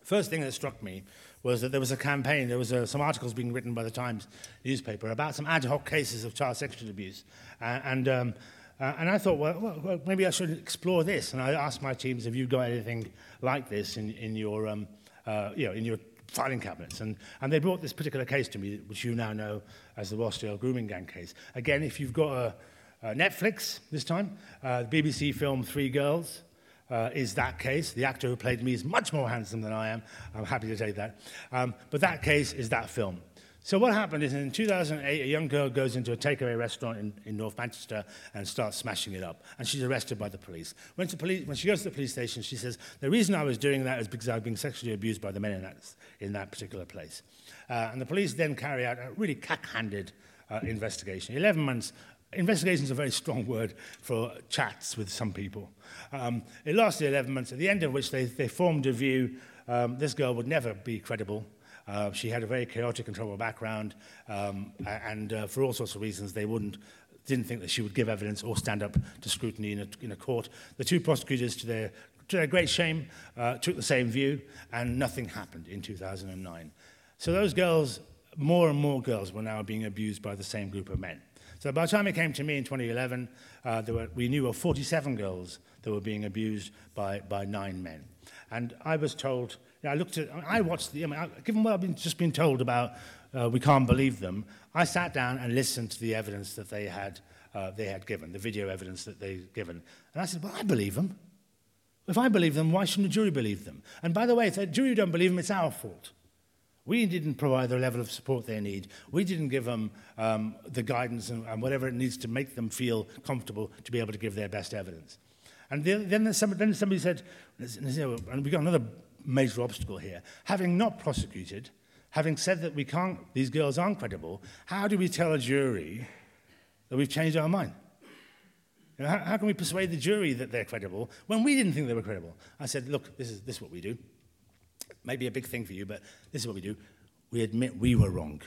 first thing that struck me was that there was a campaign, there was uh, some articles being written by the Times newspaper about some ad hoc cases of child sexual abuse. and, um, uh, and I thought, well, well, maybe I should explore this. And I asked my teams, have you got anything like this in, in, your, um, uh, you know, in your filing cabinets. And, and they brought this particular case to me, which you now know as the Rochdale grooming gang case. Again, if you've got a, uh, Netflix this time, uh, the BBC film Three Girls uh, is that case. The actor who played me is much more handsome than I am. I'm happy to say that. Um, but that case is that film. So what happened is in 2008, a young girl goes into a takeaway restaurant in, in North Manchester and starts smashing it up. And she's arrested by the police. When, police. when, she goes to the police station, she says, the reason I was doing that is because I was being sexually abused by the men in that, in that particular place. Uh, and the police then carry out a really cack-handed uh, investigation. 11 months Investigation is a very strong word for chats with some people. Um, it lasted 11 months, at the end of which they, they formed a view um, this girl would never be credible. Uh, she had a very chaotic and troubled background, um, and uh, for all sorts of reasons, they wouldn't, didn't think that she would give evidence or stand up to scrutiny in a, in a court. The two prosecutors, to their, to their great shame, uh, took the same view, and nothing happened in 2009. So those girls, more and more girls, were now being abused by the same group of men. So by the time it came to me in 2011, uh, there were, we knew of 47 girls that were being abused by, by nine men. And I was told, you know, I looked at, I watched the, I mean, I, given what I've been, just been told about, uh, we can't believe them, I sat down and listened to the evidence that they had, uh, they had given, the video evidence that they'd given. And I said, well, I believe them. If I believe them, why shouldn't the jury believe them? And by the way, if the jury don't believe them, it's our fault. We didn't provide the level of support they need. We didn't give them um, the guidance and, and, whatever it needs to make them feel comfortable to be able to give their best evidence. And then, then, somebody, then somebody said, and we've got another major obstacle here. Having not prosecuted, having said that we can't, these girls aren't credible, how do we tell a jury that we've changed our mind? You know, how, how, can we persuade the jury that they're credible when we didn't think they were credible? I said, look, this is, this is what we do maybe a big thing for you, but this is what we do. We admit we were wrong.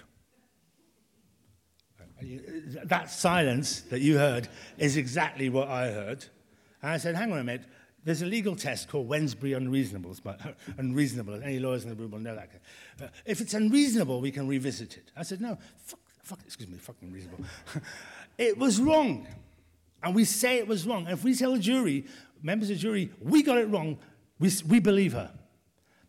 That silence that you heard is exactly what I heard. And I said, hang on a minute, there's a legal test called Wednesbury unreasonable. unreasonable. Any lawyers in the room will know that. Uh, if it's unreasonable, we can revisit it. I said, no, fuck, fuck excuse me, fucking reasonable. it was wrong. And we say it was wrong. And if we tell a jury, members of the jury, we got it wrong, we, we believe her.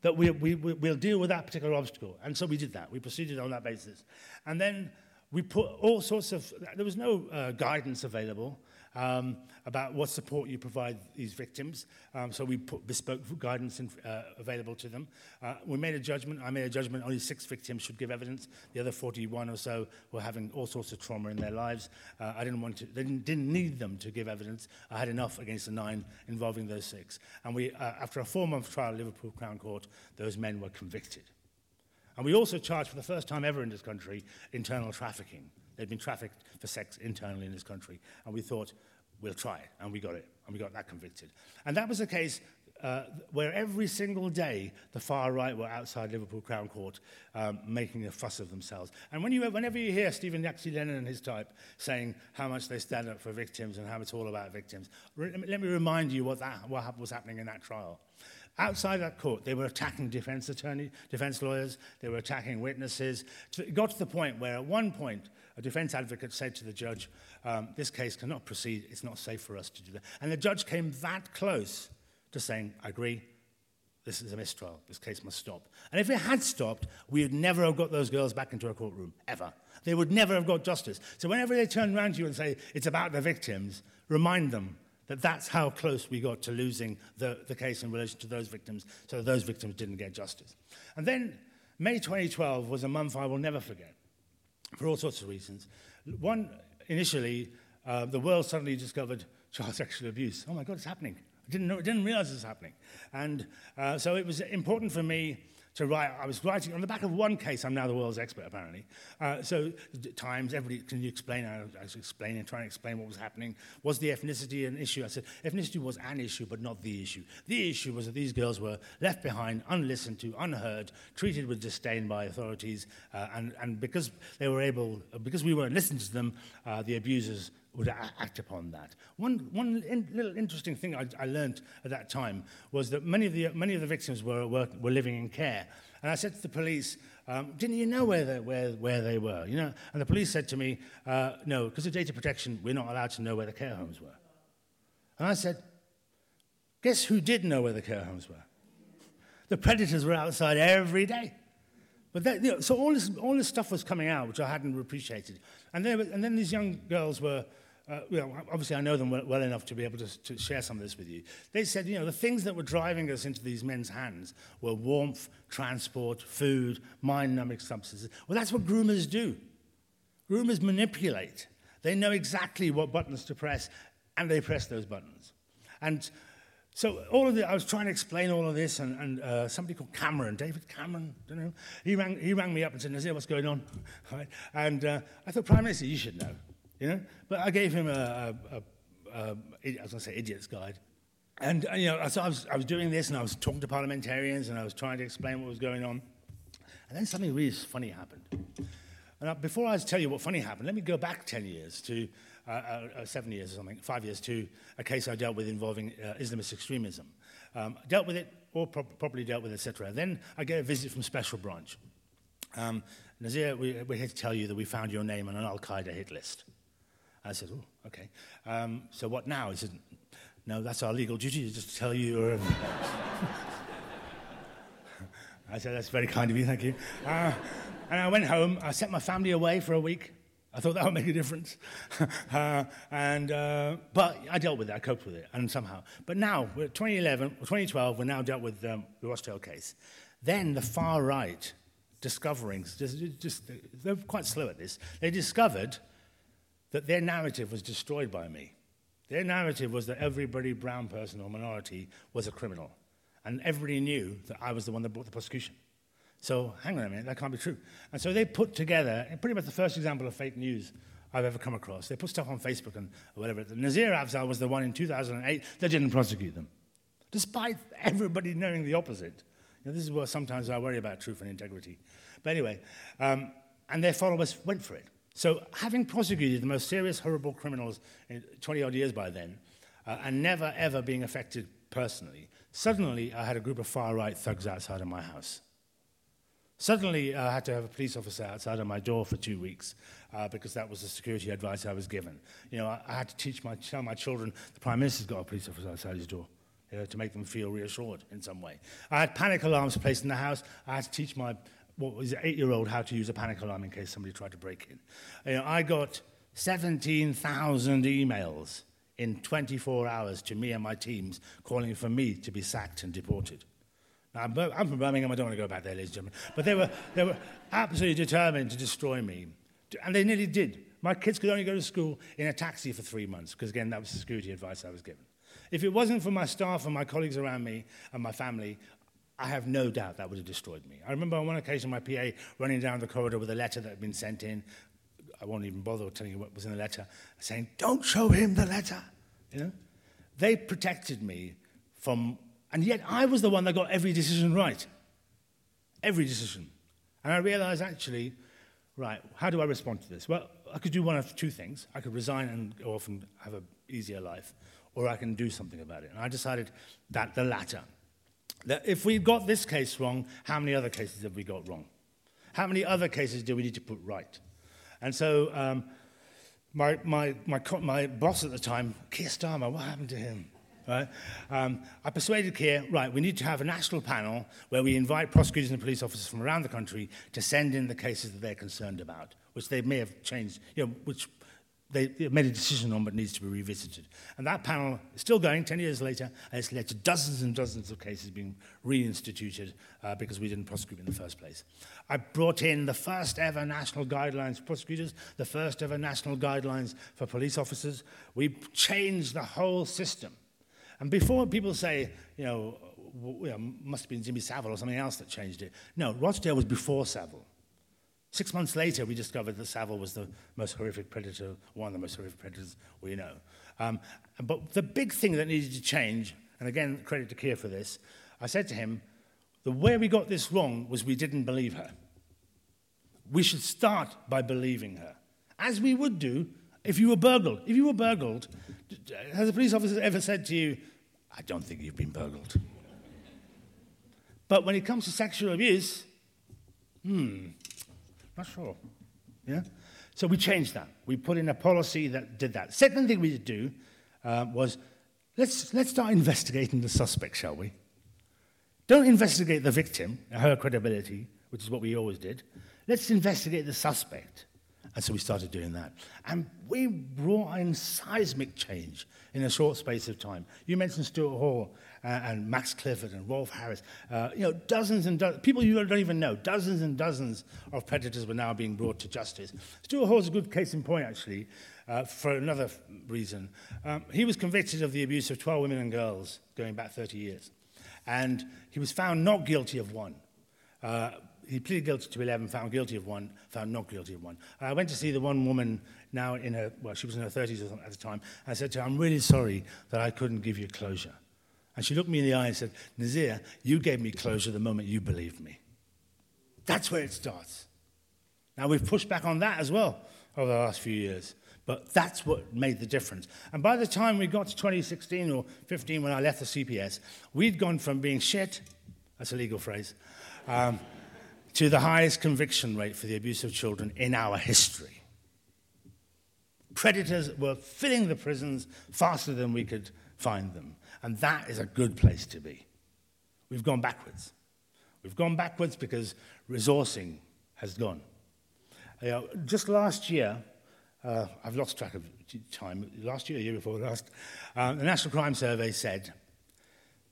That we, we, we'll deal with that particular obstacle. And so we did that. We proceeded on that basis. And then we put all sorts of, there was no uh, guidance available um, about what support you provide these victims. Um, so we put bespoke guidance in, uh, available to them. Uh, we made a judgment. I made a judgment only six victims should give evidence. The other 41 or so were having all sorts of trauma in their lives. Uh, I didn't want to, they didn't, didn't need them to give evidence. I had enough against the nine involving those six. And we, uh, after a four-month trial at Liverpool Crown Court, those men were convicted. And we also charged for the first time ever in this country internal trafficking. They'd been trafficked for sex internally in this country. And we thought, we'll try. And we got it. And we got that convicted. And that was a case uh, where every single day the far right were outside Liverpool Crown Court um, making a fuss of themselves. And when you, whenever you hear Stephen Yaxley Lennon and his type saying how much they stand up for victims and how it's all about victims, let me remind you what, that, what was happening in that trial. Outside that court, they were attacking defense attorney, defense lawyers, they were attacking witnesses. It got to the point where, at one point, a defense advocate said to the judge, um, This case cannot proceed, it's not safe for us to do that. And the judge came that close to saying, I agree, this is a mistrial, this case must stop. And if it had stopped, we would never have got those girls back into a courtroom, ever. They would never have got justice. So whenever they turn around to you and say, It's about the victims, remind them that that's how close we got to losing the, the case in relation to those victims, so those victims didn't get justice. And then May 2012 was a month I will never forget, for all sorts of reasons. One, initially, uh, the world suddenly discovered child sexual abuse. Oh my God, it's happening. I didn't, know, I didn't realize it was happening. And uh, so it was important for me to write. I was writing on the back of one case. I'm now the world's expert, apparently. Uh, so, times, everybody, can you explain? I was explaining, trying to explain what was happening. Was the ethnicity an issue? I said, ethnicity was an issue, but not the issue. The issue was that these girls were left behind, unlistened to, unheard, treated with disdain by authorities, uh, and, and because they were able, because we weren't listening to them, uh, the abusers would act upon that. One, one in, little interesting thing I, I, learned at that time was that many of the, many of the victims were, were, were living in care. And I said to the police, um, didn't you know where they, where, where they were? You know? And the police said to me, uh, no, because of data protection, we're not allowed to know where the care homes were. And I said, guess who did know where the care homes were? The predators were outside every day. But that, you know, so all this, all this stuff was coming out, which I hadn't appreciated. And then, and then these young girls were, uh, well, obviously I know them well, well enough to be able to, to, share some of this with you. They said, you know, the things that were driving us into these men's hands were warmth, transport, food, mind-numbing substances. Well, that's what groomers do. Groomers manipulate. They know exactly what buttons to press, and they press those buttons. And so all of the, I was trying to explain all of this, and, and uh, somebody called Cameron, David Cameron, don't know, he rang, he rang me up and said, Nazir, what's going on? Right? And uh, I thought, Prime Minister, you should know, you know. But I gave him a, a, a, a I say idiot's guide. And, uh, you know, so I was, I was doing this, and I was talking to parliamentarians, and I was trying to explain what was going on. And then something really funny happened. And before I tell you what funny happened, let me go back 10 years to uh, uh, uh, seven years or something, five years to a case I dealt with involving uh, Islamist extremism. Um, dealt with it, or pro- properly dealt with, etc. Then I get a visit from Special Branch. Um, Nazir, we, we're here to tell you that we found your name on an Al Qaeda hit list. I said, oh, okay. Um, so what now? He said, no, that's our legal duty, to just tell you. I said, that's very kind of you, thank you. Uh, and I went home, I sent my family away for a week. I thought that would make a difference. uh, and, uh, but I dealt with it, I coped with it, and somehow. But now, we're 2011, 2012, we're now dealt with um, the Rochdale case. Then the far right, discovering, just, just, they're quite slow at this, they discovered that their narrative was destroyed by me. Their narrative was that everybody brown person or minority was a criminal. And everybody knew that I was the one that brought the prosecution. So hang on a minute, that can't be true. And so they put together pretty much the first example of fake news I've ever come across. They put stuff on Facebook and whatever. Nazir Afzal was the one in 2008 that didn't prosecute them, despite everybody knowing the opposite. You know, this is what sometimes I worry about truth and integrity. But anyway, um, and their followers went for it. So, having prosecuted the most serious, horrible criminals in 20 odd years by then, uh, and never ever being affected personally, suddenly I had a group of far right thugs outside of my house. Suddenly, I had to have a police officer outside of my door for two weeks uh, because that was the security advice I was given. You know, I, I, had to teach my, tell my children the Prime Minister's got a police officer outside his door. you know, to make them feel reassured in some way. I had panic alarms placed in the house. I had to teach my what was eight-year-old how to use a panic alarm in case somebody tried to break in. You know, I got 17,000 emails in 24 hours to me and my teams calling for me to be sacked and deported. Now, I'm, I'm from Birmingham, I don't want to go back there, ladies and gentlemen. But they were, they were absolutely determined to destroy me. And they nearly did. My kids could only go to school in a taxi for three months, because again, that was the security advice I was given. If it wasn't for my staff and my colleagues around me and my family, I have no doubt that would have destroyed me. I remember on one occasion my PA running down the corridor with a letter that had been sent in. I won't even bother telling you what was in the letter, saying, Don't show him the letter. You know? They protected me from, and yet I was the one that got every decision right. Every decision. And I realized actually, right, how do I respond to this? Well, I could do one of two things. I could resign and go off and have an easier life, or I can do something about it. And I decided that the latter. If we've got this case wrong, how many other cases have we got wrong? How many other cases do we need to put right? And so um, my, my, my, my boss at the time, Keir Starmer, what happened to him? Right? Um, I persuaded Keir, right, we need to have a national panel where we invite prosecutors and police officers from around the country to send in the cases that they're concerned about, which they may have changed, you know, which they, made a decision on but needs to be revisited. And that panel is still going 10 years later, and it's led to dozens and dozens of cases being reinstituted uh, because we didn't prosecute in the first place. I brought in the first ever national guidelines for prosecutors, the first ever national guidelines for police officers. We changed the whole system. And before people say, you know, you know must have been Jimmy Savile or something else that changed it, no, Rochdale was before Savile. Six months later, we discovered that Savile was the most horrific predator, one of the most horrific predators we know. Um, but the big thing that needed to change, and again, credit to Keir for this, I said to him, the way we got this wrong was we didn't believe her. We should start by believing her, as we would do if you were burgled. If you were burgled, has a police officer ever said to you, I don't think you've been burgled? But when it comes to sexual abuse, hmm, not sure. Yeah? So we changed that. We put in a policy that did that. Second thing we do uh, was let's, let's start investigating the suspect, shall we? Don't investigate the victim, her credibility, which is what we always did. Let's investigate the suspect. And so we started doing that. And we brought in seismic change in a short space of time. You mentioned Stuart Hall and Max Clifford and Rolf Harris. Uh, you know, dozens and dozens, people you don't even know, dozens and dozens of predators were now being brought to justice. Stuart Hall is a good case in point, actually, uh, for another reason. Um, he was convicted of the abuse of 12 women and girls going back 30 years. And he was found not guilty of one. Uh, he pleaded guilty to 11, found guilty of one, found not guilty of one. I went to see the one woman now in her, well, she was in her 30s at the time. I said to her, I'm really sorry that I couldn't give you closure. And she looked me in the eye and said, Nazir, you gave me closure the moment you believed me. That's where it starts. Now, we've pushed back on that as well over the last few years. But that's what made the difference. And by the time we got to 2016 or 15, when I left the CPS, we'd gone from being shit, that's a legal phrase, um, to the highest conviction rate for the abuse of children in our history. Predators were filling the prisons faster than we could find them. And that is a good place to be. We've gone backwards. We've gone backwards because resourcing has gone. You know, just last year, uh, I've lost track of time, last year, a year before last, uh, the National Crime Survey said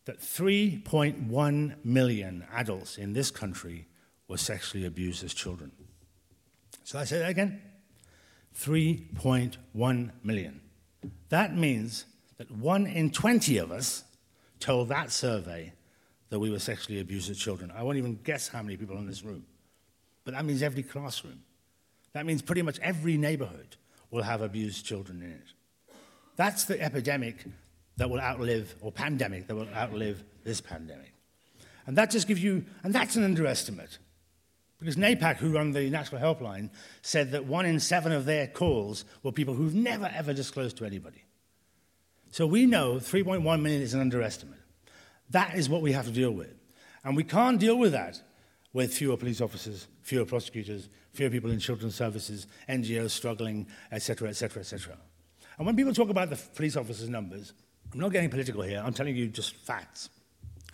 that 3.1 million adults in this country were sexually abused as children. So I say that again 3.1 million. That means that one in 20 of us told that survey that we were sexually abused as children. I won't even guess how many people in this room. But that means every classroom. That means pretty much every neighborhood will have abused children in it. That's the epidemic that will outlive, or pandemic that will outlive this pandemic. And that just gives you, and that's an underestimate. Because NAPAC, who run the National Helpline, said that one in seven of their calls were people who've never ever disclosed to anybody. So we know 3.1 million is an underestimate. That is what we have to deal with. And we can't deal with that with fewer police officers, fewer prosecutors, fewer people in children's services, NGOs struggling, etc., etc., etc. And when people talk about the police officers' numbers, I'm not getting political here, I'm telling you just facts.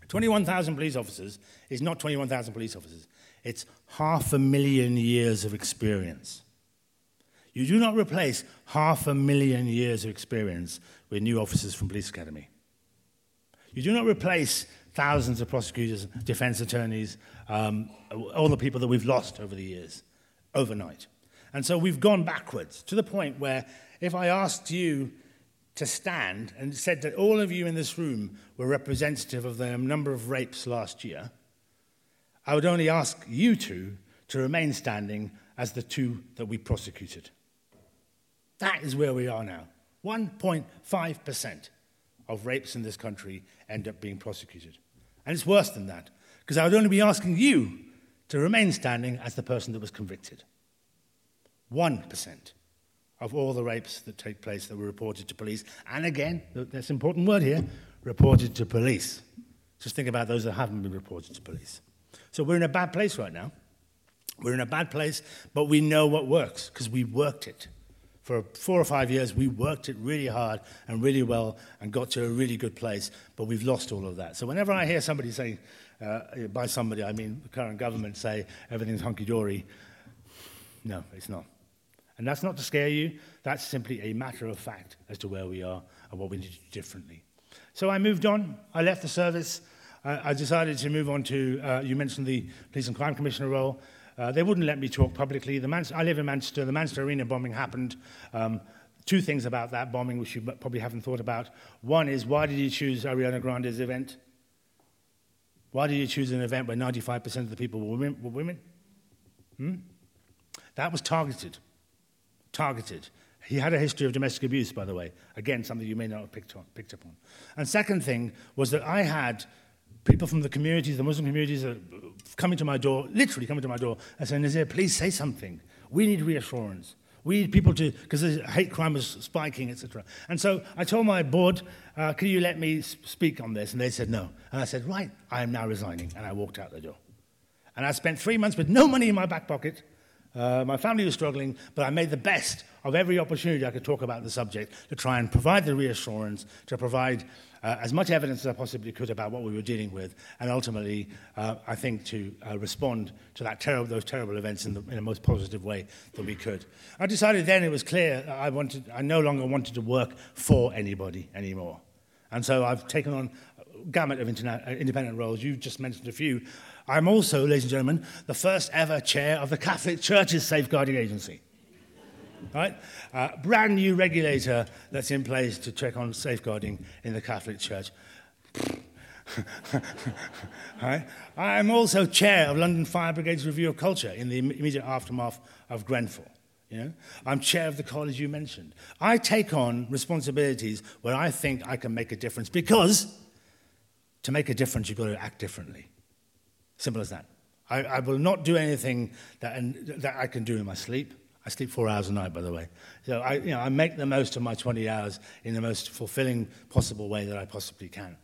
21,000 police officers is not 21,000 police officers, it's half a million years of experience. You do not replace half a million years of experience with new officers from Police Academy. You do not replace thousands of prosecutors, defense attorneys, um, all the people that we've lost over the years overnight. And so we've gone backwards to the point where if I asked you to stand and said that all of you in this room were representative of the number of rapes last year, I would only ask you two to remain standing as the two that we prosecuted. That is where we are now. 1.5% of rapes in this country end up being prosecuted. And it's worse than that, because I would only be asking you to remain standing as the person that was convicted. 1% of all the rapes that take place that were reported to police. And again, that's an important word here reported to police. Just think about those that haven't been reported to police. So we're in a bad place right now. We're in a bad place, but we know what works because we worked it. For four or five years, we worked it really hard and really well and got to a really good place, but we've lost all of that. So whenever I hear somebody say, uh, by somebody, I mean the current government, say everything's hunky dory, no, it's not. And that's not to scare you, that's simply a matter of fact as to where we are and what we need to do differently. So I moved on, I left the service, I, I decided to move on to, uh, you mentioned the Police and Crime Commissioner role. Uh, they wouldn't let me talk publicly. The I live in Manchester, the Manchester Arena bombing happened. Um, two things about that bombing which you probably haven't thought about. One is why did you choose Ariana Grande's event? Why did you choose an event where 95% of the people were women? Were women? Hmm? That was targeted targeted. He had a history of domestic abuse, by the way. Again, something you may not have picked, on, picked up on. And second thing was that I had people from the communities, the Muslim communities, are coming to my door, literally coming to my door, and saying, Nazir, please say something. We need reassurance. We need people to, because hate crime was spiking, etc. And so I told my board, uh, can you let me speak on this? And they said no. And I said, right, I am now resigning. And I walked out the door. And I spent three months with no money in my back pocket uh, my family was struggling, but I made the best of every opportunity I could talk about the subject to try and provide the reassurance, to provide uh, as much evidence as I possibly could about what we were dealing with, and ultimately, uh, I think, to uh, respond to that terrible, those terrible events in the, in the most positive way that we could. I decided then it was clear I, wanted, I no longer wanted to work for anybody anymore. And so I've taken on a gamut of internet, uh, independent roles. You've just mentioned a few. I'm also, ladies and gentlemen, the first ever chair of the Catholic Church's Safeguarding Agency. Right? Uh, brand new regulator that's in place to check on safeguarding in the Catholic Church. right? I'm also chair of London Fire Brigade's Review of Culture in the immediate aftermath of Grenfell. You know? I'm chair of the college you mentioned. I take on responsibilities where I think I can make a difference because to make a difference, you've got to act differently. Simple as that. I, I will not do anything that, that I can do in my sleep. I sleep four hours a night, by the way. So I, you know, I make the most of my 20 hours in the most fulfilling possible way that I possibly can.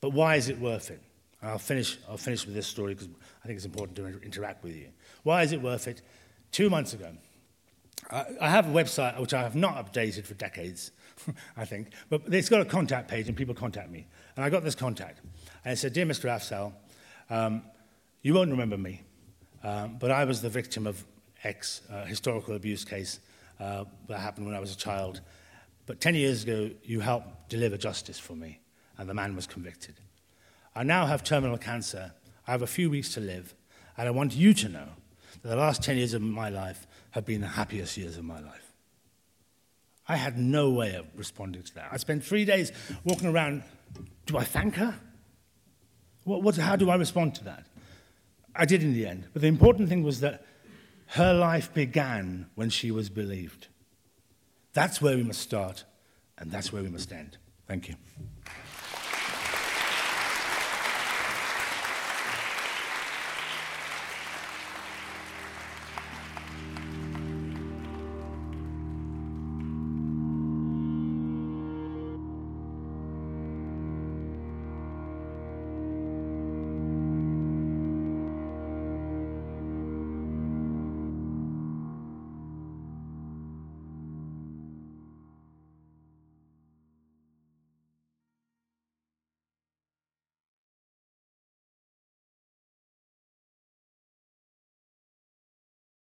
But why is it worth it? I'll finish, I'll finish with this story because I think it's important to interact with you. Why is it worth it? Two months ago, I, I have a website which I have not updated for decades, I think, but it's got a contact page and people contact me. And I got this contact. And it said, Dear Mr. Afzal, um, you won't remember me, um, but I was the victim of X uh, historical abuse case uh, that happened when I was a child. But 10 years ago, you helped deliver justice for me, and the man was convicted. I now have terminal cancer. I have a few weeks to live, and I want you to know that the last 10 years of my life have been the happiest years of my life. I had no way of responding to that. I spent three days walking around. Do I thank her? What, what, how do I respond to that? I did in the end. But the important thing was that her life began when she was believed. That's where we must start, and that's where we must end. Thank you.